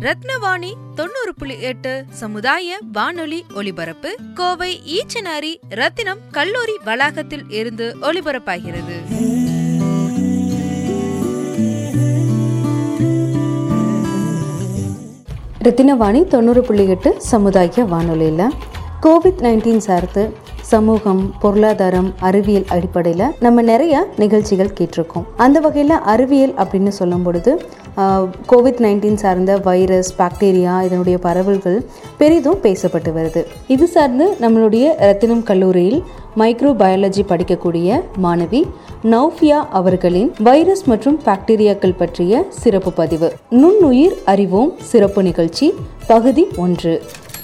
ரத்னவாணி தொண்ணூறு புள்ளி எட்டு சமுதாய வானொலி ஒலிபரப்பு கோவை ஈச்சனாரி ரத்தினம் கல்லூரி வளாகத்தில் இருந்து ஒலிபரப்பாகிறது. ரத்தினவாணி தொண்ணூறு புள்ளி எட்டு சமுதாய வானொலியில் கோவிட் நைன்டீன் சார்ந்து சமூகம் பொருளாதாரம் அறிவியல் அடிப்படையில் நம்ம நிறைய நிகழ்ச்சிகள் கேட்டிருக்கோம். அந்த வகையில் அறிவியல் அப்படின்னு சொல்லும் பொழுது கோவிட் நைன்டீன் சார்ந்த வைரஸ் பாக்டீரியா இதனுடைய பரவல்கள் பெரிதும் பேசப்பட்டு வருது. இது சார்ந்து நம்மளுடைய ரத்தினம் கல்லூரியில் மைக்ரோ பயாலஜி படிக்கக்கூடிய மாணவி நௌஃபியா அவர்களின் வைரஸ் மற்றும் பாக்டீரியாக்கள் பற்றிய சிறப்பு பதிவு. நுண்ணுயிர் அறிவோம் சிறப்பு நிகழ்ச்சி பகுதி ஒன்று.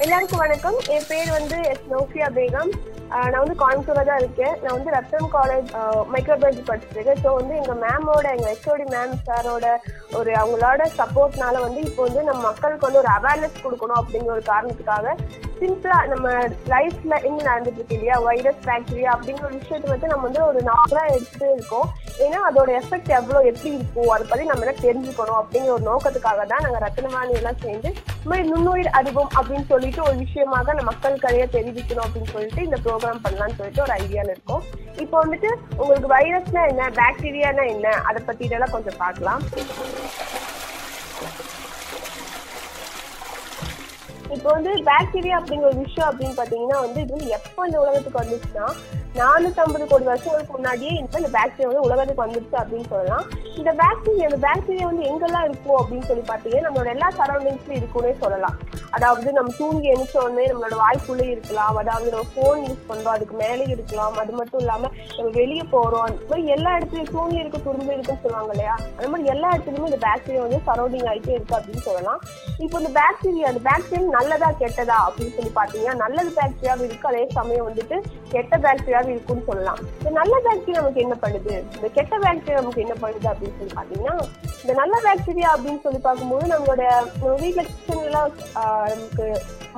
எல்லாருக்கும் வணக்கம். என் பேர் வந்து எஸ் நோஃபியா பேகம். நான் வந்து கோயம்புத்தூர்ல தான் இருக்கேன். நான் வந்து ரத்தம் காலேஜ் மைக்ரோபயாலஜி படிச்சிருக்கேன். ஸோ வந்து எங்க மேமோட எங்க ஹெச்ஓடி மேம் சாரோட ஒரு அவங்களோட சப்போர்ட்னால வந்து இப்போ வந்து நம்ம மக்களுக்கு வந்து ஒரு அவேர்னஸ் கொடுக்கணும் அப்படிங்கிற ஒரு காரணத்துக்காக சிம்பிளா நம்ம லைஃப்ல என்ன நடந்துட்டு இருக்கு இல்லையா? வைரஸ் பாக்டீரியா அப்படிங்கிற ஒரு விஷயத்தை வந்து நம்ம வந்து ஒரு நார்மலா எடுத்துட்டு இருக்கோம். ஏன்னா அதோட எஃபெக்ட் எவ்வளவு எப்படி இருக்கும் அதை பத்தி நம்ம எல்லாம் தெரிஞ்சுக்கணும் அப்படிங்கிற ஒரு நோக்கத்துக்காக தான் நாங்க ரத்தனவாணி எல்லாம் சேர்ந்து இந்த மாதிரி நுண்ணுயிர் அறிவோம் அப்படின்னு சொல்லிட்டு ஒரு விஷயமாக நம்ம மக்களுக்கு அதையே தெரிவிக்கணும் அப்படின்னு சொல்லிட்டு இந்த ப்ரோக்ராம் பண்ணலாம்னு சொல்லிட்டு ஒரு ஐடியால இருக்கோம். இப்போ வந்துட்டு உங்களுக்கு வைரஸ்னா என்ன பாக்டீரியானா என்ன அதை பத்தி இதெல்லாம் கொஞ்சம் பார்க்கலாம். இப்போ வந்து பாக்டீரியா அப்படிங்கிற ஒரு விஷயம் அப்படின்னு பாத்தீங்கன்னா வந்து இது வந்து எப்போ இந்த உலகத்துக்கு வந்துச்சுன்னா நானூத்தி கோடி வருஷங்களுக்கு முன்னாடியே இந்த பாக்டீரியா வந்து உலகத்துக்கு வந்துருச்சு அப்படின்னு சொல்லலாம். இந்த பாக்டீரியா இந்த பாக்டீரியா வந்து எங்கெல்லாம் இருக்கும் அப்படின்னு சொல்லி பாத்தீங்கன்னா நம்மளோட எல்லா சரௌண்டிங்ஸ்லயும் இருக்கும்னே சொல்லலாம். அதாவது நம்ம தூங்கி எழுந்த உடனே நம்மளோட வாய்க்குள்ளே இருக்கலாம். அதாவது நம்ம ஃபோன் யூஸ் பண்றோம் அதுக்கு மேலே இருக்கலாம். அது மட்டும் இல்லாம நம்ம வெளியே போறோம். அந்த மாதிரி எல்லா இடத்துலயும் தூங்கி இருக்க துரும்பு இருக்குன்னு சொல்லுவாங்க இல்லையா? அந்த மாதிரி எல்லா இடத்துலயுமே இந்த பாக்டீரியா வந்து சரௌண்டிங் ஆயிட்டே இருக்கு அப்படின்னு சொல்லலாம். இப்போ இந்த பாக்டீரியா அந்த பாக்டீரியா நல்லதா கெட்டதா அப்படின்னு சொல்லி பாத்தீங்கன்னா நல்லது பாக்டீரியாவும் இருக்கு. அதே சமயம் வந்துட்டு கெட்ட பாக்டீரியாவும் இருக்கும்னு சொல்லலாம். இந்த நல்ல பாக்டீரியா நமக்கு என்ன பண்ணுது? இந்த கெட்ட பாக்டீரியா நமக்கு என்ன பண்ணுது அப்படின்னு சொல்லி பாத்தீங்கன்னா இந்த நல்ல பாக்டீரியா அப்படின்னு சொல்லி பார்க்கும்போது நம்மளோட நம்ம வீட்டுல கிச்சன்லாம் நமக்கு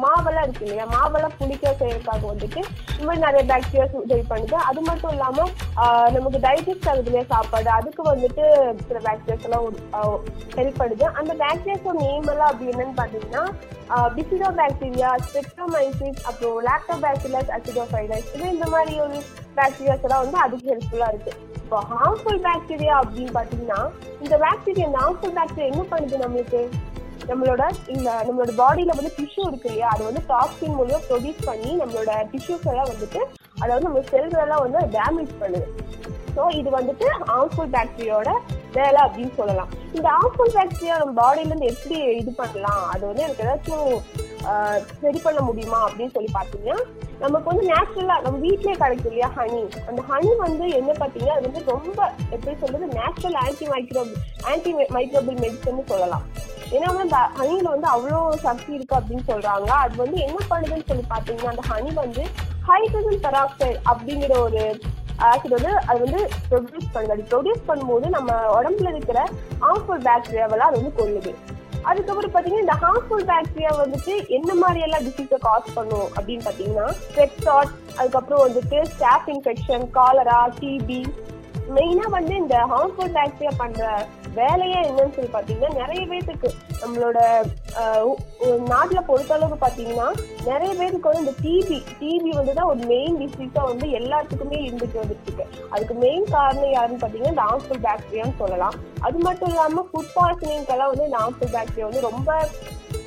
மாவெல்லாம் இருக்கு இல்லையா? மாவெல்லாம் புளிக்க செய்யறதுக்காக வந்துட்டு இந்த மாதிரி நிறைய பாக்டீரியாஸ் உதவி பண்ணுது. அது மட்டும் இல்லாம நமக்கு டைஜஸ்ட் ஆகுது இல்லையா சாப்பாடு? அதுக்கு வந்துட்டு சில பாக்டீரியாஸ் எல்லாம் ஹெல்ப் பண்ணுது. அந்த பாக்டீரியாஸோட நேம் எல்லாம் அப்படி என்னன்னு பாத்தீங்கன்னா பிசிடோ பாக்டீரியா ஸ்பெக்ட்ரோமைசிஸ் அப்புறம் லாக்டோபாசிலஸ் அசிடோஃபைடஸ் இது இந்த மாதிரி ஒரு பாக்டீரியாஸ் எல்லாம் வந்து அதுக்கு ஹெல்ப்ஃபுல்லா இருக்கு. இப்போ ஹார்ம்ஃபுல் பாக்டீரியா அப்படின்னு பாத்தீங்கன்னா இந்த பாக்டீரியா இந்த ஹார்ம்ஃபுல் பாக்டீரியா என்ன பண்ணுது நம்மளுக்கு? நம்மளோட இந்த நம்மளோட பாடியில வந்து டிஷ்யூ இருக்கு இல்லையா? அது வந்து டாக்ஸின் மூலியம் ப்ரொடியூஸ் பண்ணி நம்மளோட டிஷ்யூஸ் எல்லாம் வந்துட்டு அதாவது நம்ம செல்கள் எல்லாம் வந்து டேமேஜ் பண்ணுது. ஸோ இது வந்துட்டு ஹார்ம்ஃபுல் பாக்டீரியாவோட வேலை அப்படின்னு சொல்லலாம். இந்த ஹார்ம்ஃபுல் பாக்டீரியா நம்ம பாடியில இருந்து எப்படி இது பண்ணலாம்? அது வந்து எனக்கு ஏதாச்சும் ஆஹ், சரி பண்ண முடியுமா அப்படின்னு சொல்லி பார்த்தீங்கன்னா நமக்கு வந்து நேச்சுரலா நம்ம வீட்லயே கிடைக்கும் இல்லையா ஹனி அந்த ஹனி வந்து என்ன பார்த்தீங்கன்னா அது வந்து ரொம்ப எப்படி சொல்றது natural anti microbe anti microbial medicine சொல்லலாம். ஏன்னா வந்து அந்த ஹனியில வந்து அவ்வளோ சக்தி இருக்கு அப்படின்னு சொல்றாங்க. அது வந்து என்ன பண்ணுதுன்னு சொல்லி பார்த்தீங்கன்னா அந்த ஹனி வந்து ஹைட்ரஜன் பெராக்சைடு அப்படிங்கிற ஒரு ஆசிட் வந்து அது வந்து ப்ரொடியூஸ் பண்ணுது. அது ப்ரொடியூஸ் பண்ணும்போது நம்ம உடம்புல இருக்கிற ஹார்ம்ஃபுல் பாக்டீரியாவெல்லாம் அது வந்து கொள்ளுது. அதுக்கப்புறம் பாத்தீங்கன்னா இந்த ஹார்ம்ஃபுல் பாக்டீரியா வந்துட்டு என்ன மாதிரி எல்லாம் டிசீஸை காஸ் பண்ணும் அப்படின்னு பாத்தீங்கன்னா ஸ்ட்ரெப்டாட் அதுக்கப்புறம் வந்துட்டு ஸ்டாஃப் இன்ஃபெக்ஷன் காலரா டிபி மெயினா வந்து இந்த ஹார்ம்ஃபுல் பாக்டீரியா பண்ற வேலையே என்னன்னு சொல்லி பாத்தீங்கன்னா நிறைய பேத்துக்கு நம்மளோட நாட்டுல பொறுத்த அளவுக்கு பாத்தீங்கன்னா நிறைய பேருக்கு வந்து இந்த டிபி டிபி வந்து தான் ஒரு மெயின் டிசீஸா வந்து எல்லாத்துக்குமே இருந்துட்டு வந்துட்டு இருக்கு. அதுக்கு மெயின் காரணம் யாருன்னு பாத்தீங்கன்னா இந்த ஹார்ம்ஃபுல் பாக்டீரியான்னு சொல்லலாம். அது மட்டும் இல்லாம ஃபுட் பாய்சனிங்கெல்லாம் வந்து இந்த ஹார்ம்ஃபுல் பாக்டீரியா வந்து ரொம்ப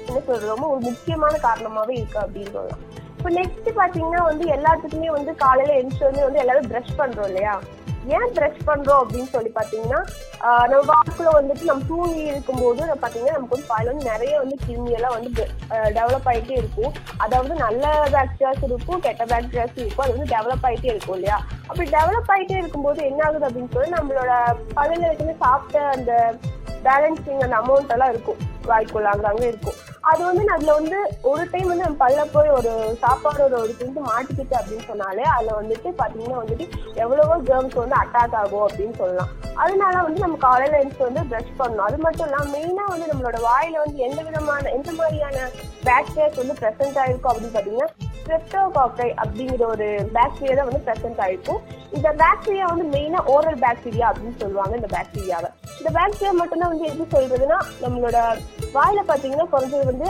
என்ன சொல்றது ரொம்ப ஒரு முக்கியமான காரணமாவே இருக்கு அப்படின்னு சொல்லலாம். இப்போ நெக்ஸ்ட் பாத்தீங்கன்னா வந்து எல்லாத்துக்குமே வந்து காலையில எழுந்திரிச்ச வந்து எல்லாரும் ப்ரஷ் பண்றோம் இல்லையா? ஏன் ப்ரஷ் பண்றோம் அப்படின்னு சொல்லி பாத்தீங்கன்னா நம்ம வாக்குல வந்துட்டு நம்ம தூங்கி இருக்கும்போது போது பாத்தீங்கன்னா நமக்கு வந்து பாயில வந்து நிறைய வந்து கிருமி எல்லாம் வந்து டெவலப் ஆயிட்டே இருக்கும். அதாவது நல்ல பாக்டீரியாஸ் இருக்கும் கெட்ட பாக்டீரியாஸ் இருக்கும். அது வந்து டெவலப் ஆயிட்டே இருக்கும் இல்லையா? அப்படி டெவலப் ஆயிட்டே இருக்கும்போது என்ன ஆகுது அப்படின்னு சொல்லி நம்மளோட பல்லுல இருக்கிற சாப்பிட்ட அந்த பேலன்சிங் அந்த அமௌண்ட் எல்லாம் இருக்கும். வாய்க்குள்ள அங்கங்க இருக்கும். அது வந்து அதுல வந்து ஒரு டைம் வந்து நம்ம பல்ல போய் ஒரு சாப்பாடோட ஒரு துண்டு மாட்டிக்கிட்டு அப்படின்னு சொன்னாலே அதுல வந்துட்டு பாத்தீங்கன்னா வந்துட்டு எவ்வளவோ கேர்ள்ஸ் வந்து அட்டாக் ஆகும் அப்படின்னு சொல்லலாம். அதனால வந்து நம்ம காலையில எழுந்து வந்து ப்ரஷ் பண்ணணும். அது மட்டும் இல்லாம மெயினா வந்து நம்மளோட வாயில வந்து எந்த விதமான எந்த மாதிரியான பேக்டீரியாஸ் வந்து பிரசன்ட் ஆயிருக்கும் அப்படின்னு பாத்தீங்கன்னா ஸ்ட்ரெப்டோகாக்கை அப்படிங்கிற ஒரு பாக்டீரியா தான் வந்து பிரசன்ட் ஆயிருக்கும் இந்த பாக்டீரியா வந்து மெயினா ஓரல் பாக்டீரியா அப்படின்னு சொல்லுவாங்க இந்த பாக்டீரியாவை இந்த பாக்டீரியா மட்டும்தான் வந்து எப்படி சொல்றதுன்னா நம்மளோட வாயில பாத்தீங்கன்னா குறைஞ்சது வந்து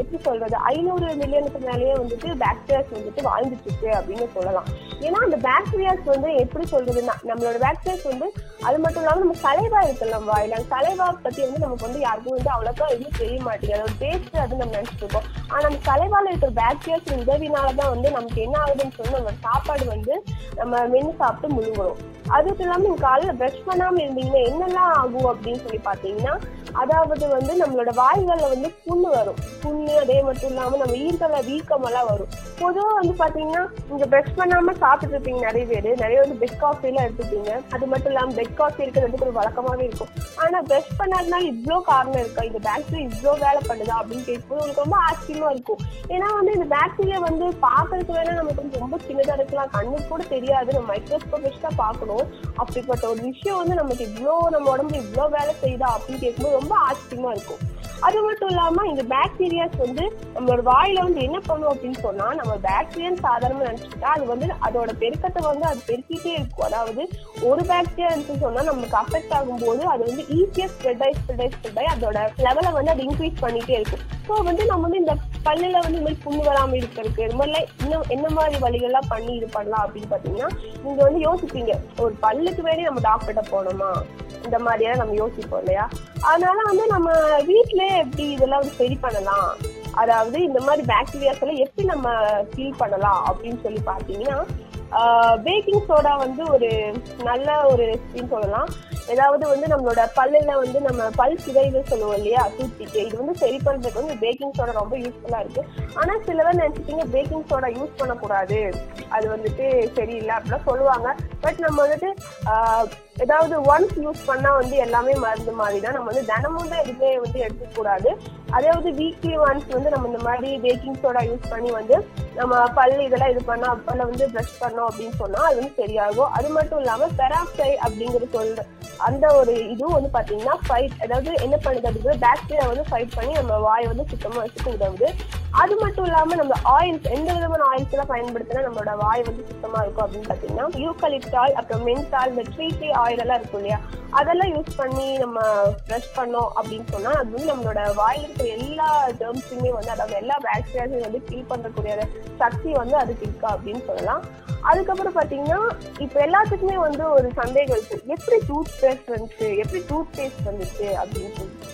எப்படி சொல்றது ஐநூறு மில்லியனுக்கு மேலேயே வந்துட்டு பாக்டீரியாஸ் வந்துட்டு வாழ்ந்துட்டு இருக்கு அப்படின்னு சொல்லலாம். ஏன்னா அந்த பாக்டீரியாஸ் வந்து எப்படி சொல்றதுன்னா நம்மளோட பாக்டீரியாஸ் வந்து அது மட்டும் இல்லாம நம்ம தலைவா இருக்கலாம் வாயில. அந்த பத்தி வந்து நமக்கு வந்து யாருக்கும் வந்து அவ்வளோக்கா எதுவும் தெரிய மாட்டேங்குது. அதோட டேஸ்ட் அது நம்ம நினைச்சிட்டு இருக்கோம். ஆனா அந்த தலைவால இருக்கிற பாக்டீரியாஸ் உதவினாலதான் வந்து நமக்கு என்ன ஆகுதுன்னு சொல்லி நம்ம சாப்பாடு வந்து நம்ம மென்னு சாப்பிட்டு முழுங்குறோம். அதுக்கு இல்லாம நீங்க காலையில பிரஷ் பண்ணாம இருந்தீங்கன்னா என்னெல்லாம் ஆகும் அப்படின்னு சொல்லி பாத்தீங்கன்னா அதாவது வந்து நம்மளோட வாய்கள்ல வந்து புண்ணு வரும். புண்ணு அதே மட்டும் இல்லாம நம்ம ஈர்கள வீக்கம் எல்லாம் வரும். பொதுவா வந்து பாத்தீங்கன்னா நீங்க ப்ரஷ் பண்ணாம சாப்பிட்டு இருப்பீங்க நிறைய பேர். நிறைய வந்து பெட் காஃபி எல்லாம் எடுத்துப்பீங்க. அது மட்டும் இல்லாம பெட் காஃபி இருக்கிறது ஒரு வழக்கமாவே இருக்கும். ஆனா ப்ரஷ் பண்ணாதனால இவ்வளோ காரணம் இருக்கா? இந்த பாக்டீரியா இவ்வளோ வேலை பண்ணுதா? அப்படின்னு கேட்கும்போது உங்களுக்கு ரொம்ப ஆச்சரியமா இருக்கும். ஏன்னா வந்து இந்த பாக்டீரியா வந்து பாக்குறதுக்கு வேணா நமக்கு வந்து ரொம்ப சின்னதா இருக்கலாம். கண்ணுக்கு கூட தெரியாது. நம்ம மைக்ரோஸ்கோப் வச்சு தான் பார்க்கணும். அப்படிப்பட்ட ஒரு விஷயம் வந்து நமக்கு இவ்வளோ நம்ம உடம்பு இவ்வளோ வேலை செய்யுதா? அப்படின்னு கேட்கும்போது ரொம்ப ஆச்சரியமா இருக்கும் அது மட்டும் இல்லாம இந்த பாக்டீரியாஸ் வந்து நம்மளோட வாயில வந்து என்ன பண்ணும் அப்படின்னு சொன்னா நம்ம பாக்டீரியன் சாதாரணமா நினைச்சுக்கிட்டா அது வந்து அதோட பெருக்கத்தை வந்து அது பெருக்கிட்டே இருக்கும். அதாவது ஒரு பாக்டீரியா இருந்துச்சு சொன்னா நமக்கு அஃபெக்ட் ஆகும்போது அது வந்து ஈஸியா ஸ்ப்ரெட் ஆகி ஸ்ப்ரெட் ஆகி ஸ்ப்ரெட் ஆகி அதோட லெவலை வந்து அது இன்க்ரீஸ் பண்ணிட்டே இருக்கும். ஸோ வந்து நம்ம வந்து இந்த பல்லுல வந்து இந்த மாதிரி புண்ணு வராம இருக்கிறதுக்கு இந்த மாதிரிலாம் இன்னும் என்ன மாதிரி வழிகள்லாம் பண்ணி இது பண்ணலாம் அப்படின்னு பாத்தீங்கன்னா நீங்க வந்து யோசிப்பீங்க. ஒரு பல்லுக்கு வேணே நம்ம டாக்டர்கிட்ட போனோமா இந்த மாதிரியெல்லாம் நம்ம யோசிப்போம் இல்லையா? அதனால வந்து நம்ம வீட்டிலே எப்படி இதெல்லாம் வந்து சரி பண்ணலாம்? அதாவது இந்த மாதிரி பாக்டீரியாஸ் எல்லாம் எப்படி நம்ம ஃபீல் பண்ணலாம் அப்படின்னு சொல்லி பாத்தீங்கன்னா பேக்கிங் சோடா வந்து ஒரு நல்ல ஒரு ரெசிபின்னு சொல்லலாம். ஏதாவது வந்து நம்மளோட பல்லுல வந்து நம்ம பல் சிதைவு சொல்லுவோம் இல்லையா? தூத்திக்கு. இது வந்து சரி பண்றதுக்கு வந்து பேக்கிங் சோடா ரொம்ப யூஸ்ஃபுல்லா இருக்கு. ஆனா சிலவர் நினைச்சிட்டீங்க பேக்கிங் சோடா யூஸ் பண்ணக்கூடாது. அது வந்துட்டு சரியில்லை அப்படிலாம் சொல்லுவாங்க. பட் நம்ம வந்துட்டு ஏதாவது ஒன்ஸ் யூஸ் பண்ணா வந்து எல்லாமே மருந்து மாதிரி தான் நம்ம வந்து தினமும் தான் எதுவுமே வந்து எடுத்துக்கூடாது அதாவது வீக்லி ஒன்ஸ் வந்து நம்ம இந்த மாதிரி பேக்கிங் சோடா யூஸ் பண்ணி வந்து நம்ம பல் இதெல்லாம் இது பண்ணா பல்ல வந்து ப்ரஷ் பண்ணோம் அப்படின்னு சொன்னா அது வந்து சரியாகும். அது மட்டும் இல்லாம பெராக்சை அப்படிங்கிற சொல்ற அந்த ஒரு இதுவும் வந்து பாத்தீங்கன்னா ஃபைட் அதாவது என்ன பண்ணுது அப்படிங்கிற பாக்டீரியா வந்து ஃபைட் பண்ணி நம்ம வாயை வந்து சுத்தமா வச்சுக்க உதவுது அது மட்டும் இல்லாம நம்ம ஆயில்ஸ் எந்த விதமான ஆயில்ஸ் எல்லாம் பயன்படுத்தினா நம்மளோட வாய் வந்து சுத்தமா இருக்கும் அப்படின்னு பாத்தீங்கன்னா யூக்கலிப்டால் அப்புறம் மென்தால் இந்த ட்ரீ ட்ரீ ஆயில் எல்லாம் இருக்கும் இல்லையா? அதெல்லாம் யூஸ் பண்ணி நம்ம ப்ரஷ் பண்ணோம் அப்படின்னு சொன்னா அது வந்து நம்மளோட வாயில் இருக்கிற எல்லா ஜெர்ம்ஸுமே வந்து அதாவது எல்லா பாக்டீரியாஸையும் வந்து கில் பண்ணக்கூடிய சக்தி வந்து அதுக்கு இருக்கா அப்படின்னு சொல்லலாம். அதுக்கப்புறம் பாத்தீங்கன்னா இப்ப எல்லாத்துக்குமே வந்து ஒரு சந்தேகம் இருக்கு. எப்படி டூத் பேஸ்ட் வந்துச்சு? எப்படி டூத் பேஸ்ட் வந்துச்சு அப்படின்னு சொல்லி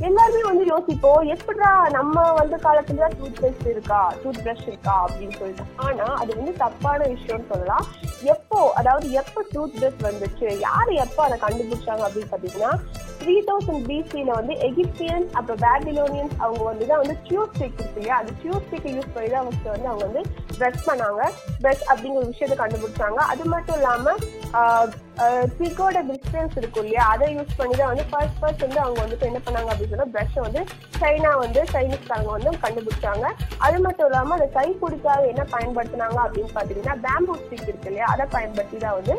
எல்லாருமே வந்து யோசிப்போம் எப்படா நம்ம வந்த காலத்துல தான் டூத் பேஸ்ட் இருக்கா? டூத் பிரஷ் இருக்கா? அப்படின்னு சொல்லிட்டு. ஆனா அது வந்து தப்பான விஷயம்னு சொல்லலாம். எப்போ அதாவது எப்போ டூத் பிரஷ் வந்துச்சு? யாரு எப்போ அதை கண்டுபிடிச்சாங்க அப்படின்னு பாத்தீங்கன்னா த்ரீ தௌசண்ட் பிசியில வந்து எகிப்தியன்ஸ் அப்புறம் பேபிலோனியன்ஸ் அவங்க வந்து தான் வந்து டியூப் ஸ்டிக் இருக்கு இல்லையா அந்த டியூப் ஸ்டிக் யூஸ் பண்ணி தான் அவங்க வந்து அவங்க வந்து ட்ரெஸ் பண்ணாங்க. ட்ரெஸ் அப்படிங்கிற விஷயத்த விஷயத்தை கண்டுபிடிச்சாங்க. அது மட்டும் இல்லாம ட்ரிகோட டிஸ்டன்ஸ் இருக்கும் இல்லையா? அதை யூஸ் பண்ணி தான் வந்து ஃபர்ஸ்ட் ஃபர்ஸ்ட் வந்து அவங்க வந்துட்டு என்ன பண்ணாங்க அப்படின்னு சொன்னா ப்ரஷ் வந்து சைனா வந்து சைனீஸ்காரங்க வந்து கண்டுபிடிச்சாங்க. அது மட்டும் இல்லாம அந்த கை பிடிக்காத என்ன பயன்படுத்தினாங்க அப்படின்னு பாத்தீங்கன்னா பேம்பூ ஸ்டிக் இருக்கு இல்லையா? அதை பயன்படுத்தி தான் வந்து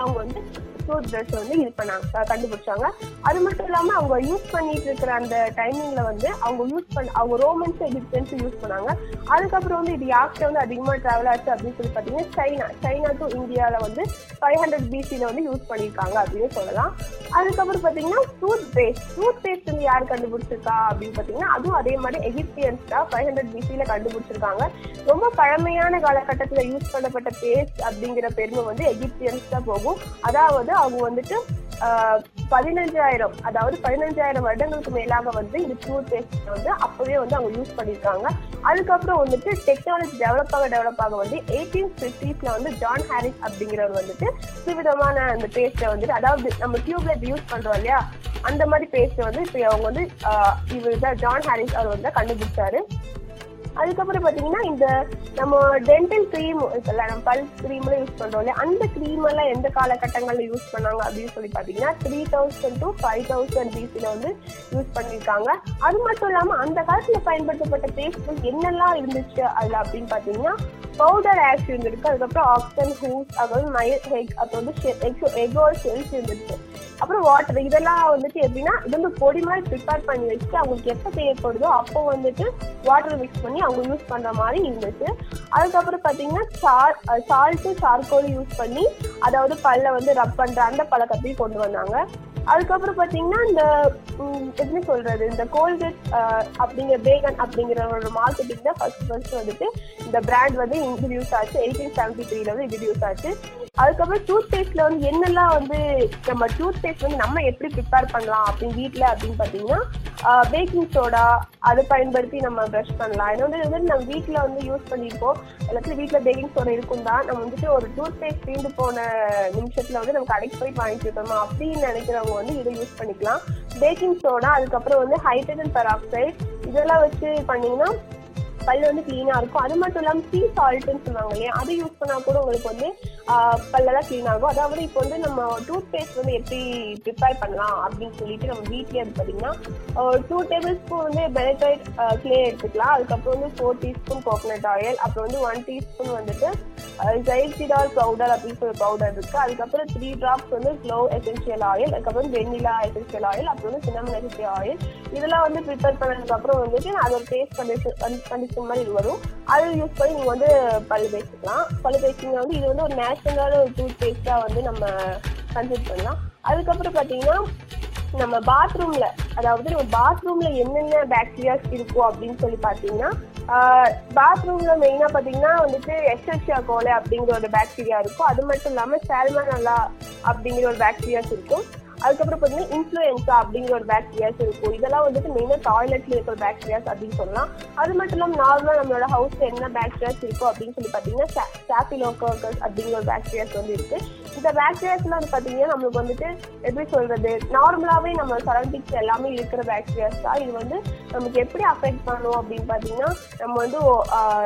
அவங்க வந்து டூத் ப்ரஷ் வந்து இது பண்ணாங்க கண்டுபிடிச்சாங்க. அது மட்டும் இல்லாம அவங்க யூஸ் பண்ணிட்டு இருக்கிற அந்த டைமிங்ல வந்து அவங்க யூஸ் பண்ண அவங்க ரோமன்ஸ் எகிப்தியன்ஸ் யூஸ் பண்ணாங்க. அதுக்கப்புறம் வந்து இது யார்கிட்ட வந்து அதிகமா டிராவல் ஆச்சு அப்படின்னு சொல்லி பாத்தீங்கன்னா சைனா சைனா டு இந்தியால வந்து ஃபைவ் ஹண்ட்ரட் பிசியில வந்து யூஸ் பண்ணியிருக்காங்க அப்படின்னு சொல்லலாம். அதுக்கப்புறம் பாத்தீங்கன்னா டூத் பேஸ்ட் டூத் பேஸ்ட் வந்து யார் கண்டுபிடிச்சிருக்கா அப்படின்னு பாத்தீங்கன்னா அதுவும் அதே மாதிரி எகிப்தியன்ஸ் தான் ஃபைவ் ஹண்ட்ரட் பிசியில கண்டுபிடிச்சிருக்காங்க. ரொம்ப பழமையான காலகட்டத்துல யூஸ் பண்ணப்பட்ட பேஸ்ட் அப்படிங்கிற பெருமை வந்து எகிப்தியன்ஸ் தான் போகும். அதாவது அவங்க வந்துட்டு ஆஹ், பதினஞ்சாயிரம் அதாவது பதினஞ்சாயிரம் வருடங்களுக்கு மேலாக வந்து இந்த டூத் பேஸ்ட் வந்து அப்பவே வந்து அவங்க யூஸ் பண்ணியிருக்காங்க அதுக்கப்புறம் வந்துட்டு டெக்னாலஜி டெவலப் ஆக டெவலப் ஆக வந்து எயிட்டீன் ஃபிஃப்டிஸ்ல வந்து ஜான் ஹாரிஸ் அப்படிங்கிறவர் வந்துட்டு சுவிதமான அந்த பேஸ்ட்டை வந்துட்டு அதாவது நம்ம டியூப்லைட் யூஸ் பண்றோம் இல்லையா? அந்த மாதிரி பேஸ்ட்டை வந்து இப்போ அவங்க வந்து ஆஹ், இவர் தான் ஜான் ஹாரிஸ் அவர் வந்து கண்டுபிடிச்சாரு. அதுக்கப்புறம் பாத்தீங்கன்னா இந்த நம்ம டென்டல் கிரீம் இருக்குல்ல நம்ம பல் கிரீம்ல யூஸ் பண்றோம் இல்லையா? அந்த கிரீம் எல்லாம் எந்த காலகட்டங்கள்ல யூஸ் பண்ணாங்க அப்படின்னு சொல்லி பாத்தீங்கன்னா three thousand to five thousand பிசில வந்து யூஸ் பண்ணிருக்காங்க. அது மட்டும் இல்லாம அந்த காலத்துல பயன்படுத்தப்பட்ட பேஸ்ட் என்னெல்லாம் இருந்துச்சு அதுல அப்படின்னு பாத்தீங்கன்னா பவுடர் ஆக்ஸ் இருந்திருக்கு அதுக்கப்புறம் ஆக்சன் ஹூஸ் அப்புறம் மயில் ஹெக் அப்புறம் வந்து எகோ ஷெல்ஸ் இருந்துச்சு. அப்புறம் வாட்டர் இதெல்லாம் வந்துட்டு எப்படின்னா இது வந்து பொடி மாதிரி ப்ரிப்பேர் பண்ணி வச்சுட்டு அவங்களுக்கு எப்போ தேவைப்படுதோ அப்போ வந்துட்டு வாட்டர் மிக்ஸ் பண்ணி அவங்க யூஸ் பண்ற மாதிரி இருந்துச்சு. அதுக்கப்புறம் பாத்தீங்கன்னா சார் சால்ட்டு சார்கோல் யூஸ் பண்ணி அதாவது பல்ல வந்து ரப் பண்ற அந்த பழக்கத்தையும் கொண்டு வந்தாங்க. அதுக்கப்புறம் பாத்தீங்கன்னா இந்த எப்படி சொல்றது இந்த கோல்கேட் அப்படிங்கிற பேகன் அப்படிங்கிற ஒரு மார்க்கெட்டிங் தான் ஃபர்ஸ்ட் ஃபர்ஸ்ட் வந்துட்டு இந்த பிராண்ட் வந்து இன்ட்ரடியூஸ் ஆச்சு. எயிட்டீன் செவன்டி த்ரீல வந்து இன்ட்ரடியூஸ் ஆச்சு. அதுக்கப்புறம் டூத் பேஸ்ட்ல வந்து என்னெல்லாம் வந்து நம்ம டூத் பேஸ்ட் வந்து நம்ம எப்படி ப்ரிப்பேர் பண்ணலாம் அப்படின்னு வீட்ல அப்படின்னு பாத்தீங்கன்னா பேக்கிங் சோடா அதை பயன்படுத்தி நம்ம ப்ரஷ் பண்ணலாம். ஏன்னா வந்து நம்ம வீட்டில் வந்து யூஸ் பண்ணியிருப்போம். எல்லாத்துலயும் வீட்டில் பேக்கிங் சோடா இருக்கும் தான். நம்ம வந்துட்டு ஒரு டூத் பேஸ்ட் தீண்டு போன நிமிஷத்துல வந்து நம்ம கடைக்கு போய் வாங்கிட்டு இருக்கோமா அப்படின்னு நினைக்கிறவங்க வந்து இதை யூஸ் பண்ணிக்கலாம். பேக்கிங் சோடா அதுக்கப்புறம் வந்து ஹைட்ரஜன் பெராக்சைடு இதெல்லாம் வச்சு பண்ணீங்கன்னா பல் வந்து கிளீனா இருக்கும். அது மட்டும் இல்லாம சீ சால்ட்னு சொல்லுவாங்க இல்லையா? அது யூஸ் பண்ணா கூட உங்களுக்கு வந்து பல்லெல்லாம் கிளீன் ஆகும். அதாவது இப்போ வந்து நம்ம டூத் பேஸ்ட் வந்து எப்படி ப்ரிப்பேர் பண்ணலாம் அப்படின்னு சொல்லிட்டு நம்ம வீட்லயே அது பார்த்தீங்கன்னா டூ டேபிள் ஸ்பூன் வந்து பெனடைட் கிளே எடுத்துக்கலாம். அதுக்கப்புறம் வந்து ஃபோர் டீஸ்பூன் கோகனட் ஆயில் அப்புறம் வந்து ஒன் டீஸ்பூன் வந்துட்டு ஜெய்சிடால் பவுடர் அப்படின்னு சொல்லி பவுடர் இருக்கு. அதுக்கப்புறம் த்ரீ டிராப்ஸ் வந்து ஸ்லோ எசென்சியல் ஆயில் அதுக்கப்புறம் வெண்ணிலா எசென்சியல் ஆயில் அப்புறம் வந்து சின்னமன் எசென்சியல் ஆயில் இதெல்லாம் வந்து ப்ரிப்பேர் பண்ணதுக்கு அப்புறம் வந்துட்டு அதோட டேஸ்ட் பேஸ்ட் கண்டிஷன் கண்டிஷன் மாதிரி இது வரும். அதை யூஸ் பண்ணி நீங்க வந்து பல்லு பேசிக்கலாம் பல்லு பேசிங்க வந்து இது வந்து ஒரு நேச்சுரலான ஒரு டூத் பேஸ்டா வந்து நம்ம கன்சிடர் பண்ணலாம். அதுக்கப்புறம் பாத்தீங்கன்னா நம்ம பாத்ரூம்ல அதாவது நம்ம பாத்ரூம்ல என்னென்ன பாக்டீரியாஸ் இருக்கும் அப்படின்னு சொல்லி பாத்தீங்கன்னா பாத்ரூம்ல மெயினா பாத்தீங்கன்னா வந்துட்டு எஸ்எஸ்சியா கோலை அப்படிங்கிற ஒரு பாக்டீரியா இருக்கும். அது மட்டும் இல்லாம சால்மனல்லா அப்படிங்கிற ஒரு பாக்டீரியாஸ் இருக்கும். அதுக்கப்புறம் பார்த்தீங்கன்னா இன்ஃப்ளூயன்சா அப்படிங்கிற ஒரு பாக்டீரியாஸ் இருக்கும். இதெல்லாம் வந்துட்டு மெயினாக டாய்லெட்ல இருக்கிற பாக்டீரியாஸ் அப்படின்னு சொல்லலாம். அது மட்டும் இல்லாமல் நார்மலாக நம்மளோட ஹவுஸ்ல என்ன பாக்டீரியாஸ் இருக்கும் அப்படின்னு சொல்லி பார்த்தீங்கன்னா ஸ்டாஃபிலோகோக்கஸ் அப்படிங்கிற ஒரு பாக்டீரியாஸ் வந்து இருக்கு. இந்த பாக்டீரியாஸ்லாம் வந்து பார்த்தீங்கன்னா நம்மளுக்கு வந்துட்டு எப்படி சொல்றது? நார்மலாகவே நம்ம சரௌண்டிங்ஸ் எல்லாமே இருக்கிற பாக்டீரியாஸ் தான். இது வந்து நமக்கு எப்படி அஃபெக்ட் பண்ணும் அப்படின்னு பார்த்தீங்கன்னா நம்ம வந்து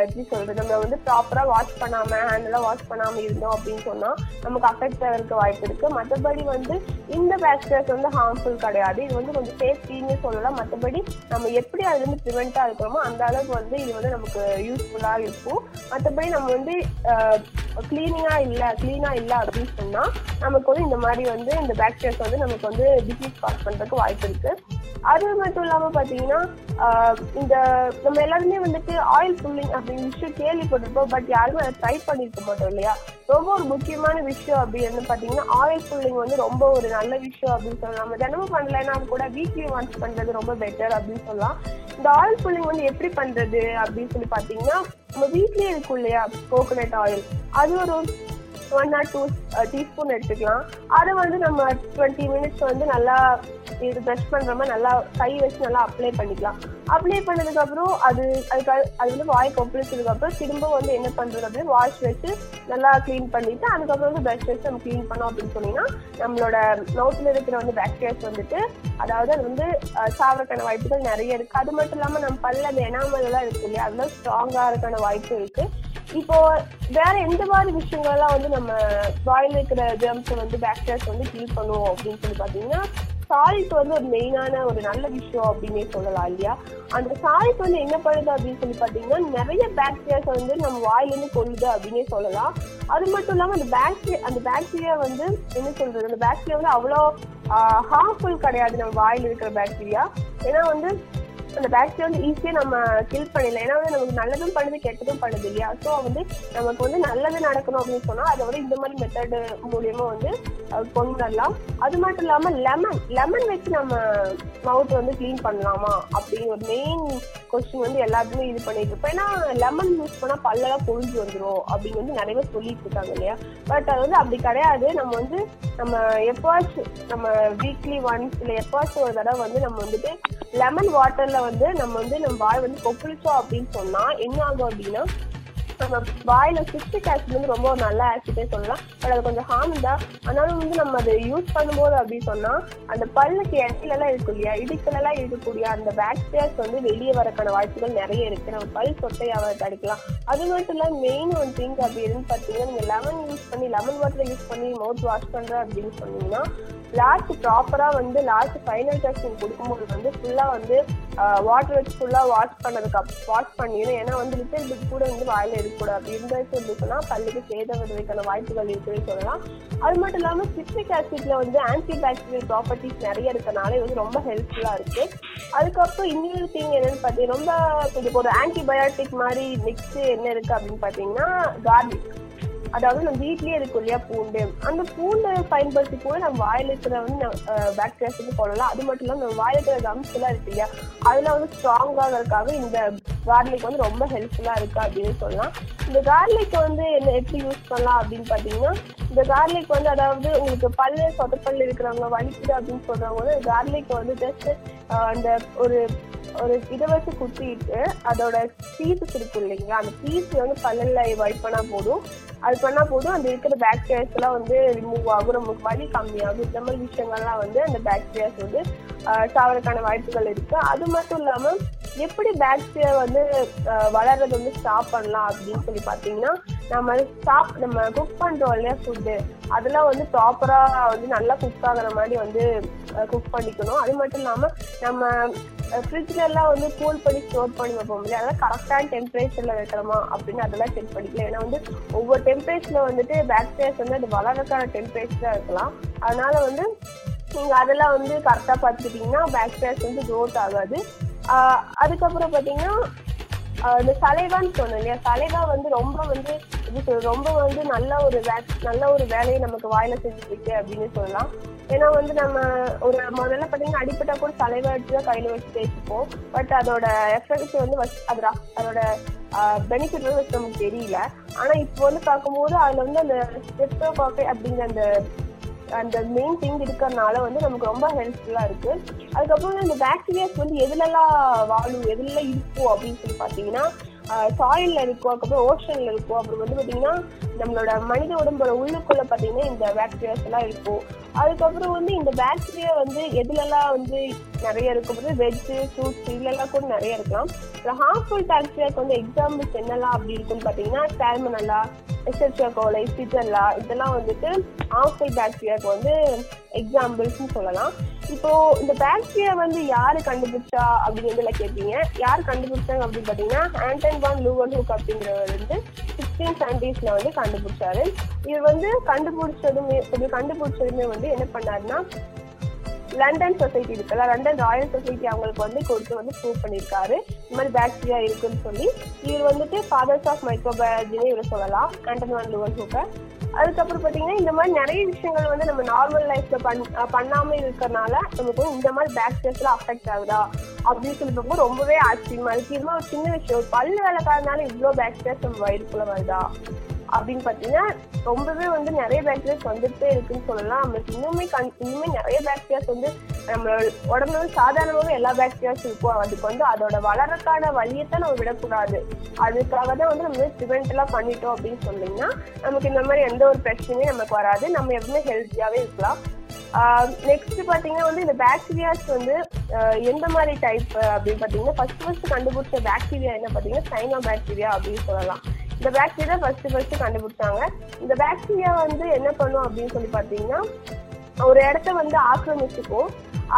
எப்படி சொல்றது? நம்ம வந்து ப்ராப்பராக வாஷ் பண்ணாம ஹேண்டெல்லாம் வாஷ் பண்ணாம இருந்தோம் அப்படின்னு சொன்னா நமக்கு அஃபெக்ட் ஆகிறதுக்கு வாய்ப்பு இருக்கு. மற்றபடி வந்து இந்த பாக்டீரியாஸ் வந்து ஹார்ம்ஃபுல் கிடையாது. இது வந்து கொஞ்சம் சேஃப்டின்னு சொல்லலாம். மற்றபடி நம்ம எப்படி அதுல இருந்து ப்ரிவெண்டா இருக்கிறோமோ அந்த அளவுக்கு வந்து இது வந்து நமக்கு யூஸ்ஃபுல்லா இருக்கும். மற்றபடி நம்ம வந்து கிளீனிங்கா இல்ல கிளீனா இல்ல அப்படின்னு சொன்னா நமக்கு வந்து இந்த மாதிரி வந்து இந்த பாக்டீரியாஸ் வந்து நமக்கு வந்து டிசீஸ் காஸ் பண்றதுக்கு வாய்ப்பு இருக்கு. அது மட்டும் இல்லாம பாத்தீங்கன்னா இந்த நம்ம எல்லாருமே வந்துட்டு ஆயில் புல்லிங் அப்படின்னு விஷயம் கேள்விப்பட்டிருப்போம் பட் யாருமே அதை ட்ரை பண்ணிருக்க மாட்டோம் இல்லையா? ரொம்ப ஒரு முக்கியமான விஷயம் அப்படின்னு பாத்தீங்கன்னா ஆயில் புல்லிங் வந்து ரொம்ப ஒரு நல்ல விஷயம் அப்படின்னு சொல்லலாம். நம்ம தினமும் பண்ணலைன்னா கூட வீக்லி ஒன்ஸ் பண்றது ரொம்ப பெட்டர் அப்படின்னு சொல்லலாம். இந்த ஆயில் புல்லிங் வந்து எப்படி பண்றது அப்படின்னு சொல்லி பாத்தீங்கன்னா நம்ம வீட்லயே இருக்கும் இல்லையா கோகோனட் ஆயில் அது ஒரு ஒன் ஆர் டூ டீஸ்பூன் எடுத்துக்கலாம். அதை வந்து நம்ம டுவெண்ட்டி மினிட்ஸ் வந்து நல்லா இது ப்ரஷ் பண்ற மாதிரி நல்லா கை வச்சு நல்லா அப்ளை பண்ணிக்கலாம். அப்ளை பண்ணதுக்கு அப்புறம் அது அதுக்கு அது- வந்து வாய் கொப்பளிச்சதுக்கு அப்புறம் திரும்ப வந்து என்ன பண்றது அப்படின்னு வாஷ் வச்சு நல்லா க்ளீன் பண்ணிட்டு அதுக்கப்புறம் வந்து ப்ரஷ் வச்சு நம்ம க்ளீன் பண்ணோம் அப்படின்னு சொன்னீங்கன்னா நம்மளோட மவுத்ல இருக்கிற வந்து பாக்டீரியாஸ் வந்துட்டு அதாவது அது வந்து சாவறக்கான வாய்ப்புகள் நிறைய இருக்கு. அது மட்டும் இல்லாம நம்ம பல்ல அந்த எனாமல் எல்லாம் இருக்கு இல்லையா? அதெல்லாம் ஸ்ட்ராங்கா இருக்கான வாய்ப்பு இருக்கு. இப்போ வேற எந்த மாதிரி விஷயங்கள்லாம் வந்து நம்ம வாயில் இருக்கிற ஜெர்ம்ஸ் வந்து பாக்டீரியாஸ் வந்து கில் பண்ணுவோம் அப்படின்னு சொல்லி பாத்தீங்கன்னா சால்ட் வந்து ஒரு மெயினான ஒரு நல்ல விஷயம் அப்படின்னே சொல்லலாம் இல்லையா? அந்த சால்ட் வந்து என்ன பண்ணுது அப்படின்னு சொல்லி பாத்தீங்கன்னா நிறைய பாக்டீரியாஸ் வந்து நம்ம வாயிலிருந்து கொள்ளுது அப்படின்னே சொல்லலாம். அது மட்டும் இல்லாம அந்த பாக்டீரியா அந்த பாக்டீரியா வந்து என்ன சொல்றது? அந்த பாக்டீரியா வந்து அவ்வளோ ஹார்ம்ஃபுல் கிடையாது நம்ம வாயில் இருக்கிற பாக்டீரியா ஏன்னா வந்து அந்த பேக்டீரியா வந்து ஈஸியா நம்ம கில் பண்ணிடலாம். ஏன்னா வந்து நமக்கு நல்லதும் பண்ணுது கெட்டதும் பண்ணுது இல்லையா? ஸோ வந்து நமக்கு வந்து நல்லது நடக்கணும் அப்படின்னு சொன்னா அதை வந்து இந்த மாதிரி மெத்தட் மூலியமா வந்து கொண்டு வரலாம் அது மட்டும் இல்லாம லெமன் லெமன் வச்சு நம்ம மவுத் வந்து க்ளீன் பண்ணலாமா? அப்படின்னு ஒரு மெயின் கொஸ்டின் வந்து எல்லாத்துமே இது பண்ணிட்டு இருப்போம். ஏன்னா லெமன் யூஸ் பண்ணா பல்லெல்லாம் பொழிஞ்சு வந்துடும் அப்படின்னு வந்து நிறைய பேர் சொல்லிட்டு இருக்காங்க இல்லையா? பட் அது வந்து அப்படி கிடையாது. நம்ம வந்து நம்ம எப்பாச்சும் நம்ம வீக்லி ஒன்ஸ் இல்லை எப்பாச்சும் ஒரு தடவை வந்து நம்ம வந்துட்டு லெமன் வாட்டர்ல வந்து நம்ம வந்து நம்ம வாய் வந்து கொப்பளிச்சோம் அப்படின்னு சொன்னா என்ன ஆகும் அப்படின்னா நம்ம வாயில சிஸ்டிக் ஆசிட் வந்து ரொம்ப ஒரு நல்ல ஆசிட்டே சொல்லலாம். பட் அது கொஞ்சம் ஹார்ம் தான் ஆனாலும் வந்து நம்ம அதை யூஸ் பண்ணும்போது அப்படின்னு சொன்னா அந்த பல்லுக்கு இடத்துல எல்லாம் இருக்கும் இல்லையா? இடுக்கல எல்லாம் இருக்கக்கூடிய அந்த பாக்டீரியாஸ் வந்து வெளியே வரக்கான வாய்ப்புகள் நிறைய இருக்கு. நம்ம பல் சொட்டையாக தடுக்கலாம். அது மட்டும் இல்ல மெயின் ஒன் திங் அப்படின்னு பாத்தீங்கன்னா நீங்க லெமன் யூஸ் பண்ணி லெமன் வாட்டர் யூஸ் பண்ணி மவுத் வாஷ் பண்ற அப்படின்னு சொன்னீங்கன்னா லாஸ்ட் ப்ராப்பரா வந்து லாஸ்ட் ஃபைனல் டெஸ்டிங் கொடுக்கும்போது வந்து ஃபுல்லா வந்து வாட்டர் வச்சு ஃபுல்லா வாஷ் பண்ணதுக்கு வாஷ் பண்ணிடும் ஏன்னா வந்து லிட்டில் பிட் கூட வந்து வாயில இருக்கக்கூடாது. அப்படி இருந்தாச்சு அப்படி சொன்னா பல்லுக்கு சேதம் வாய்ப்புகள் இருக்குன்னு சொல்லலாம். அது மட்டும் இல்லாமல் சிட்ரிக் ஆசிட்ல வந்து ஆன்டி பாக்டீரியல் ப்ராப்பர்ட்டிஸ் நிறைய இருக்கனால இது வந்து ரொம்ப ஹெல்ப்ஃபுல்லா இருக்கு. அதுக்கப்புறம் இன்னொரு திங் என்னன்னு பார்த்தீங்கன்னா ரொம்ப கொஞ்சம் ஒரு ஆன்டிபயோட்டிக் மாதிரி நெக்ஸ்ட் என்ன இருக்கு அப்படின்னு பார்த்தீங்கன்னா கார்லிக் அதாவது நம்ம வீட்லயே இருக்கும் இல்லையா பூண்டு? அந்த பூண்டை பயன்படுத்தி கூட நம்ம வாயில இருக்கிற வந்து பாக்டீரியாஸ் வந்து அது மட்டும் இல்லாம நம்ம வாயில இருக்கிற கம்ஸ் எல்லாம் இருக்கு இல்லையா? அதுல வந்து ஸ்ட்ராங் ஆகிறதுக்காக இந்த கார்லிக் வந்து ரொம்ப ஹெல்ப்ஃபுல்லா இருக்கு அப்படின்னு சொல்லலாம். இந்த கார்லிக் வந்து என்ன எப்படி யூஸ் பண்ணலாம் அப்படின்னு பாத்தீங்கன்னா இந்த கார்லிக் வந்து அதாவது உங்களுக்கு பல்லு சொதப்பல் இருக்கிறவங்க வலிக்குது அப்படின்னு சொல்றவங்க வந்து கார்லிக் வந்து ஜஸ்ட் அந்த ஒரு ஒரு இதை வச்சு குத்திட்டு அதோட பீசஸ் இருக்கும் இல்லைங்களா அந்த பீஸ் வந்து பல்லல்ல வைப் பண்ணா போதும். அது பண்ணா போதும் அந்த இருக்கிற பாக்டீரியாஸ் எல்லாம் வந்து ரிமூவ் ஆகும். நமக்கு வலி கம்மியாகும். இந்த மாதிரி விஷயங்கள்லாம் வந்து அந்த பாக்டீரியாஸ் வந்து ஆஹ், சாவறதுக்கான வாய்ப்புகள் இருக்கு. அது மட்டும் இல்லாம எப்படி பாக்டீரியா வந்து வளர்றது வந்து ஸ்டாப் பண்ணலாம் அப்படின்னு சொல்லி பாத்தீங்கன்னா நம்ம ஸ்டாப் நம்ம குக் பண்றோம் இல்லையா ஃபுட்டு அதெல்லாம் வந்து ப்ராப்பரா வந்து நல்லா குக் ஆகுற மாதிரி வந்து குக் பண்ணிக்கணும். அது மட்டும் இல்லாம நம்ம ஃப்ரிட்ஜ்ல எல்லாம் வந்து கூல் பண்ணி ஸ்டோர் பண்ணி வைப்போம் இல்லையா? அதெல்லாம் கரெக்டான டெம்பரேச்சர்ல வைக்கிறோமா அப்படின்னு அதெல்லாம் செக் பண்ணிக்கலாம். ஏன்னா வந்து ஒவ்வொரு டெம்பரேச்சர்ல வந்துட்டு பாக்டீரியாஸ் வந்து அது வளர்றதுக்கான டெம்பரேச்சரா இருக்கலாம். அதனால வந்து நீங்க அதெல்லாம் வந்து கரெக்டா பார்த்துக்கிட்டீங்கன்னா பாக்டீரியாஸ் வந்து க்ரோத் ஆகாது. அதுக்கப்புறம் பாத்தீங்கன்னா இந்த சலைவான்னு சொன்னேன் இல்லையா? சலைவா வந்து ரொம்ப வந்து சொல்றது, ரொம்ப வந்து நல்ல ஒரு வே- நல்ல ஒரு வேலையை நமக்கு வாயில செஞ்சுருக்கு அப்படின்னு சொல்லலாம். ஏன்னா வந்து நம்ம ஒரு முதல்ல பாத்தீங்கன்னா அடிப்பட்டா கூட சலைவா தான் கையில வச்சு தேய்ச்சிப்போம் பட் அதோட எஃபெக்ட்ஸ் வந்து அது அதோட அதோட பெனிஃபிட் வந்து நமக்கு தெரியல. ஆனா இப்போ வந்து பார்க்கும்போது அதுல வந்து அந்த ஸ்ட்ரெப்டோகாக்கை அப்படிங்கிற அந்த அந்த மெயின் திங் இருக்கிறதுனால வந்து நமக்கு ரொம்ப ஹெல்ப்ஃபுல்லா இருக்கு. அதுக்கப்புறம் வந்து இந்த பாக்டீரியாஸ் வந்து எதுலலாம் வாழும் எதுலாம் இருக்கும் அப்படின்னு சொல்லி பார்த்தீங்கன்னா சாயில்ல இருக்கும் அதுக்கப்புறம் ஓஷன்ல இருக்கும். அப்புறம் வந்து பாத்தீங்கன்னா நம்மளோட மனித உடம்போட உள்ளுக்குள்ள பார்த்தீங்கன்னா இந்த பாக்டீரியாஸ் எல்லாம் இருக்கும். அதுக்கப்புறம் வந்து இந்த பாக்டீரியா வந்து எதுலலாம் வந்து நிறைய இருக்கும்? வெஜ் ஃப்ரூட்ஸ் இதுலலாம் கூட நிறைய இருக்கலாம். ஹார்ம்ஃபுல் பாக்டீரியாக்கு வந்து எக்ஸாம்பிள்ஸ் என்னெல்லாம் அப்படி இருக்குன்னு பார்த்தீங்கன்னா சால்மனலா எசெர்சியா கோலை சிஜல்லா இதெல்லாம் வந்துட்டு ஆக்சைட் பாக்டீரியாக்கு வந்து எக்ஸாம்பிள்ஸ்னு சொல்லலாம். இப்போ இந்த பாக்டீரியா வந்து யாரு கண்டுபிடிச்சா அப்படிங்கிறதுல கேட்பீங்க யார் கண்டுபிடிச்சாங்க அப்படின்னு பார்த்தீங்கன்னா ஆண்டன் பான் லூவன் ஹூக் அப்படிங்கிறவர் வந்து சிக்ஸ்டீன் செவன்டீஸ்ல வந்து கண்டுபிடிச்சாரு. இவர் வந்து கண்டுபிடிச்சதுமே கண்டுபிடிச்சதுமே வந்து என்ன பண்ணாருன்னா லண்டன் சொசைட்டி இருக்குல்ல லண்டன் ராயல் சொசைட்டி அவங்களுக்கு வந்து கொடுத்து வந்து ப்ரூவ் பண்ணியிருக்காரு. இந்த மாதிரி பாக்டீரியா இருக்குன்னு சொல்லி. இவர் வந்துட்டு ஃபாதர்ஸ் ஆஃப் மைக்ரோபயாலஜினே இவர் சொல்லலாம் ஆண்டன் வான் சூப்பர் ஹூக்கர் அதுக்கப்புறம் பார்த்தீங்கன்னா இந்த மாதிரி நிறைய விஷயங்கள் வந்து நம்ம நார்மல் லைஃப்ல பண் பண்ணாம இருக்கறனால நமக்கு இந்த மாதிரி பாக்டீரியாஸ்லாம் அஃபெக்ட் ஆகுதா? அப்படின்னு சொல்லி ரொம்பவே ஆச்சரியமா இருக்கு. இது மாதிரி ஒரு சின்ன விஷயம். ஒரு பல்லு வேலைக்காரனால இவ்வளோ பேக்டீரியாஸ் நம்ம வயிறுக்குள்ள வருதா? அப்படின்னு பார்த்தீங்கன்னா ரொம்பவே வந்து நிறைய பாக்டீரியாஸ் வந்துட்டே இருக்குன்னு சொல்லலாம். நம்மளுக்கு இன்னுமே கண் இன்னுமே நிறைய பாக்டீரியாஸ் வந்து நம்மளோட உடம்புல வந்து சாதாரணமாகவே எல்லா பாக்டீரியாஸ் இருக்கும். அதுக்கு வந்து அதோட வளரக்கான வழியத்தான் நம்ம விடக்கூடாது. அதுக்காக தான் வந்து நம்ம ப்ரிவென்ட் எல்லாம் பண்ணிட்டோம் அப்படின்னு சொன்னீங்கன்னா நமக்கு இந்த மாதிரி எந்த ஒரு பிரச்சனையும் நமக்கு வராது. நம்ம எப்பவுமே ஹெல்த்தியாவே இருக்கலாம். நெக்ஸ்ட் பாத்தீங்கன்னா வந்து இந்த பாக்டீரியாஸ் வந்து எந்த மாதிரி டைப் அப்படின்னு பாத்தீங்கன்னா ஃபர்ஸ்ட் ஃபர்ஸ்ட் கண்டுபிடிச்ச பாக்டீரியா என்ன பாத்தீங்கன்னா சைனோ பாக்டீரியா அப்படின்னு சொல்லலாம். இந்த பாக்டீரியா ஃபர்ஸ்ட் ஃபர்ஸ்ட் கண்டுபிடிச்சாங்க. இந்த பாக்டீரியா வந்து என்ன பண்ணும் அப்படின்னு சொல்லி பாத்தீங்கன்னா ஒரு இடத்த வந்து ஆக்கிரமிச்சுக்கும்.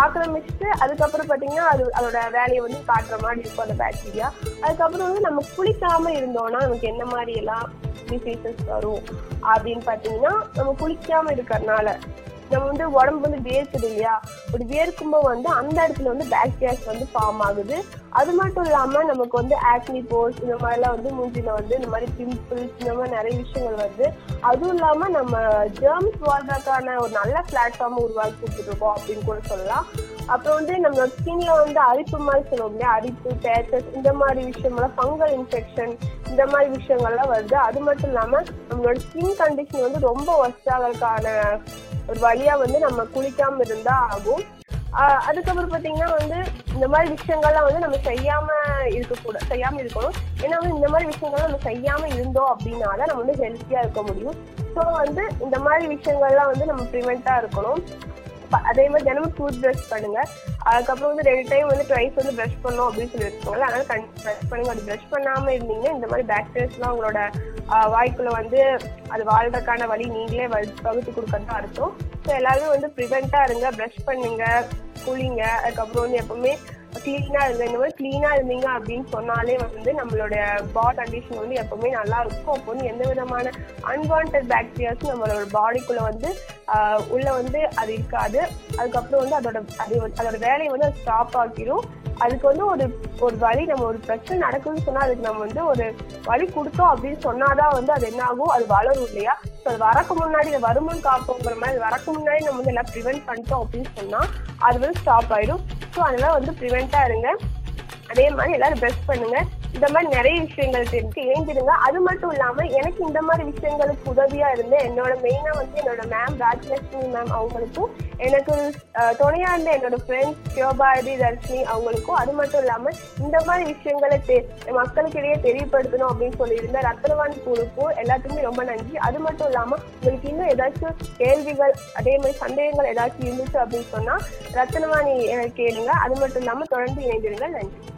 ஆக்கிரமிச்சுட்டு அதுக்கப்புறம் பாத்தீங்கன்னா அது அதோட வேலையை வந்து காட்டுற மாதிரி இருக்கும் அந்த பாக்டீரியா அதுக்கப்புறம் வந்து நம்ம குளிக்காம இருந்தோம்னா நமக்கு என்ன மாதிரி எல்லாம் டிசீசஸ் வரும் அப்படின்னு பாத்தீங்கன்னா நம்ம குளிக்காம இருக்கிறதுனால நம்ம வந்து உடம்பு வந்து வேர்க்குது இல்லையா? அப்படி வேர்க்கும்போது வந்து அந்த இடத்துல வந்து பாக்டீரியாஸ் வந்து ஃபார்ம் ஆகுது. அது மட்டும் இல்லாம நமக்கு வந்து ஆக்னி போர்ஸ் இந்த மாதிரிலாம் வந்து மூஞ்சில வந்து இந்த மாதிரி பிம்பிள்ஸ் இந்த மாதிரி நிறைய விஷயங்கள் வருது. அதுவும் இல்லாம நம்ம ஜெர்ம்ஸ் வாழ்றதுக்கான ஒரு நல்ல பிளாட்ஃபார்ம் உருவாக்கி கொடுத்துருக்கோம் அப்படின்னு கூட சொல்லலாம். அப்புறம் வந்து நம்ம ஸ்கின்ல வந்து அரிப்பு மாதிரி சொல்லுவோம் இல்லையா? அரிப்பு பேச்சஸ் இந்த மாதிரி விஷயம்லாம் ஃபங்கல் இன்ஃபெக்ஷன் இந்த மாதிரி விஷயங்கள்லாம் வருது. அது மட்டும் இல்லாம நம்மளோட ஸ்கின் கண்டிஷன் வந்து ரொம்ப ஒஸ்டாகிறதுக்கான ஒரு வழியா வந்து நம்ம குளிக்காம இருந்தா ஆகும். ஆஹ் அதுக்கப்புறம் பாத்தீங்கன்னா வந்து இந்த மாதிரி விஷயங்கள்லாம் வந்து நம்ம செய்யாம இருக்கக்கூட செய்யாம இருக்கணும். ஏன்னா வந்து இந்த மாதிரி விஷயங்கள்லாம் நம்ம செய்யாம இருந்தோம் அப்படின்னால நம்ம வந்து ஹெல்த்தியா இருக்க முடியும். ஸோ வந்து இந்த மாதிரி விஷயங்கள்லாம் வந்து நம்ம ப்ரிவெண்டா இருக்கணும். அதே மாதிரி தினமும் டூத் ப்ரஷ் பண்ணுங்க. அதுக்கப்புறம் வந்து ரெண்டு டைம் வந்து ட்ரைஸ் வந்து ப்ரஷ் பண்ணணும் அப்படின்னு சொல்லி வச்சுக்கோங்களேன் அதனால கண் ப்ரஷ் பண்ணுங்க. அது ப்ரஷ் பண்ணாம இருந்தீங்கன்னா இந்த மாதிரி பாக்டீரியாஸ்லாம் உங்களோட வாய்க்குள்ள வந்து அது வாழ்றதுக்கான வழி நீங்களே வகுத்து கொடுக்கறதா அர்த்தம். ஸோ எல்லாருமே வந்து ப்ரிவெண்டா இருங்க. ப்ரஷ் பண்ணுங்க குளிங்க. அதுக்கப்புறம் வந்து எப்பவுமே கிளீனா இருங்க இந்த மாதிரி கிளீனா இருந்தீங்க அப்படின்னு சொன்னாலே வந்து நம்மளோட பாடி கண்டிஷன் வந்து எப்பவுமே நல்லா இருக்கும். அப்போ வந்து எந்த விதமான அன்வான்ட் பாக்டீரியாஸும் நம்மளோட பாடிக்குள்ள வந்து உள்ள வந்து அது இருக்காது. அதுக்கப்புறம் வந்து அதோட அது அதோட வேலையை வந்து அது ஸ்டாப் ஆக்கிடும் அதுக்கு வந்து ஒரு ஒரு வழி நம்ம ஒரு பிரச்சனை நடக்குதுன்னு சொன்னா அதுக்கு நம்ம வந்து ஒரு வழி கொடுத்தோம் அப்படின்னு சொன்னாதான் வந்து அது என்ன ஆகும் அது வளரும் இல்லையா? ஸோ அது வரக்கு முன்னாடி இதை வருமன் காப்போங்கிற மாதிரி அது வரக்கு முன்னாடி நம்ம வந்து எல்லாம் ப்ரிவென்ட் பண்ணிட்டோம் அப்படின்னு சொன்னா அது வந்து ஸ்டாப் ஆயிடும் ஸோ அதெல்லாம் வந்து ப்ரிவெண்ட்டாக இருங்க. அதே மாதிரி எல்லாரும் ப்ரெஸ் பண்ணுங்க. இந்த மாதிரி நிறைய விஷயங்கள் தெரிஞ்சு இணைஞ்சிடுங்க அது மட்டும் இல்லாம எனக்கு இந்த மாதிரி விஷயங்களுக்கு உதவியா இருந்து என்னோட மெயினா வந்து என்னோட மேம் ராஜலட்சுமி மேம் அவங்களுக்கும் எனக்கு துணையா இருந்த என்னோட ஃப்ரெண்ட்ஸ் சிவபாரதி தர்ஷினி அவங்களுக்கும் அது மட்டும் இல்லாம இந்த மாதிரி விஷயங்களை தெ- மக்களுக்கிடையே தெரியப்படுத்தணும் அப்படின்னு சொல்லியிருந்த ரத்னவாணி குழுக்கும் எல்லாத்துக்குமே ரொம்ப நன்றி. அது மட்டும் இல்லாம உங்களுக்கு இன்னும் ஏதாச்சும் கேள்விகள் அதே மாதிரி சந்தேகங்கள் ஏதாச்சும் இருந்துச்சு அப்படின்னு சொன்னா ரத்னவாணி கேளுங்க. அது மட்டும் இல்லாம தொடர்ந்து இணைந்திருங்க. நன்றி.